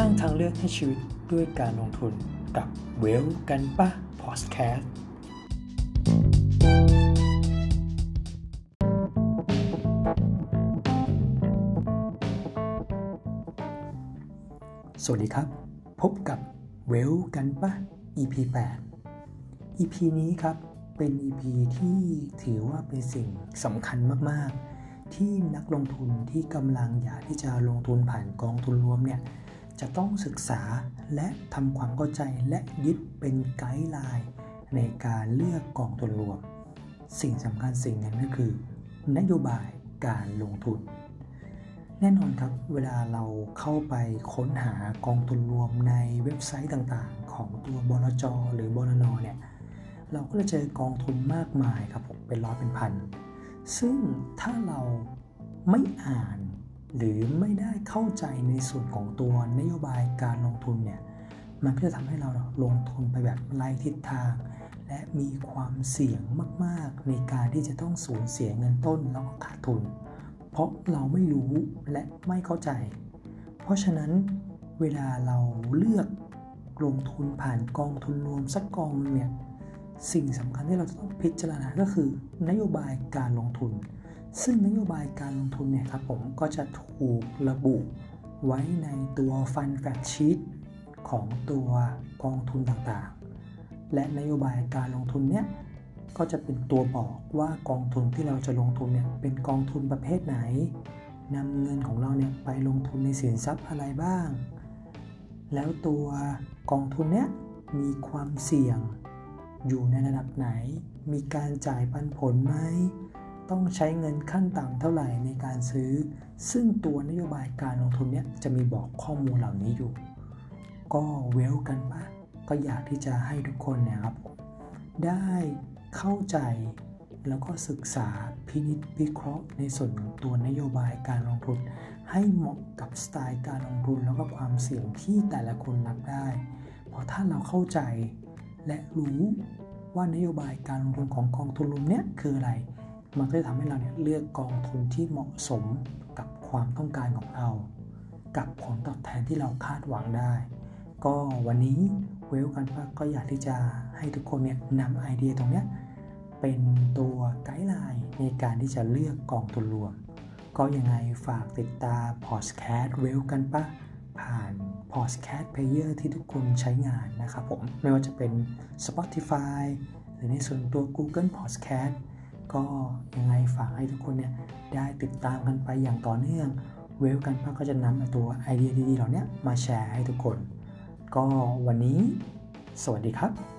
สร้างทางเลือกให้ชีวิตด้วยการลงทุนกับเวลกันปะพอดแคสต์สวัสดีครับ พบกับเวลกันปะ EP 8 EP นี้ครับเป็น EP ที่ถือว่าเป็นสิ่งสำคัญมาก ๆ ที่นักลงทุนที่กำลังอยากที่จะลงทุนผ่านกองทุนรวมเนี่ย จะต้องศึกษาและทำความเข้าใจและยึดเป็นไกด์ไลน์ในการเลือกกองทุนรวม สิ่งสำคัญสิ่งนั้นก็คือ นโยบายการลงทุน แน่นอนครับเวลาเราเข้าไปค้นหากองทุนรวมในเว็บไซต์ต่างๆ ของตัวบลจหรือบลนเนี่ยเราก็จะเจอกองทุนมากมายครับผมเป็นร้อยเป็นพัน ซึ่งถ้าเราไม่อ่าน หรือไม่ได้เข้าใจในส่วนของตัวนโยบายการลงทุนเนี่ยมันก็จะทำให้เราลงทุนไปแบบไร้ทิศทาง และมีความเสี่ยงมาก ๆ ในการที่จะต้องสูญเสียเงินต้นแล้วก็ขาดทุน เพราะเราไม่รู้และไม่เข้าใจ เพราะฉะนั้นเวลาเราเลือกลงทุนผ่านกองทุนรวมสักกองนึงเนี่ยสิ่งสำคัญที่เราจะต้องพิจารณาก็คือนโยบายการลงทุน ซึ่งนโยบายการลงทุนเนี่ยครับผมก็จะถูกระบุไว้ในตัวฟันแฟกชีตของตัวกองทุนต่างๆ และนโยบายการลงทุนเนี่ยก็จะเป็นตัวบอกว่ากองทุนที่เราจะลงทุนเนี่ยเป็นกองทุนประเภทไหนนำเงินของเราเนี่ยไปลงทุนในสินทรัพย์อะไรบ้าง แล้วตัวกองทุนเนี้ยมีความเสี่ยงอยู่ในระดับไหน มีการจ่ายปันผลไหม ต้องใช้เงินขั้นต่ำเท่าไหร่ในการซื้อ ซึ่งตัวนโยบายการลงทุนเนี้ยจะมีบอกข้อมูลเหล่านี้อยู่ ก็เวลกันปะก็อยากที่จะให้ทุกคนเนี่ยครับ ได้เข้าใจแล้วก็ศึกษาพินิจพิเคราะห์ในส่วนของตัวนโยบายการลงทุน ให้เหมาะกับสไตล์การลงทุนแล้วก็ความเสี่ยงที่แต่ละคนรับได้ เพราะถ้าเราเข้าใจและรู้ว่านโยบายการลงทุนของกองทุนรวมเนี้ยคืออะไร มันก็จะทำให้เราเนี่ยเลือกกองทุนที่เหมาะสมกับความต้องการของเรา กับผลตอบแทนที่เราคาดหวังได้ ก็วันนี้เวลกันพักก็อยากที่จะให้ทุกคนเนี่ยนำไอเดียตรงเนี้ยเป็นตัวไกด์ไลน์ในการที่จะเลือกกองทุนรวม ก็ยังไงฝากติดตามพอดแคสต์เวลกันปะผ่าน Podcast Player ที่ทุกคนใช้งานนะครับผมไม่ว่าจะเป็น Spotify หรือในส่วนตัว Google Podcast ก็ยังไงฝากให้ทุกคนเนี่ยได้ติดตามกันไปอย่างต่อเนื่อง เวลกันพักก็จะนำตัวไอเดียดีๆเหล่านี้มาแชร์ให้ทุกคน ก็วันนี้ สวัสดีครับ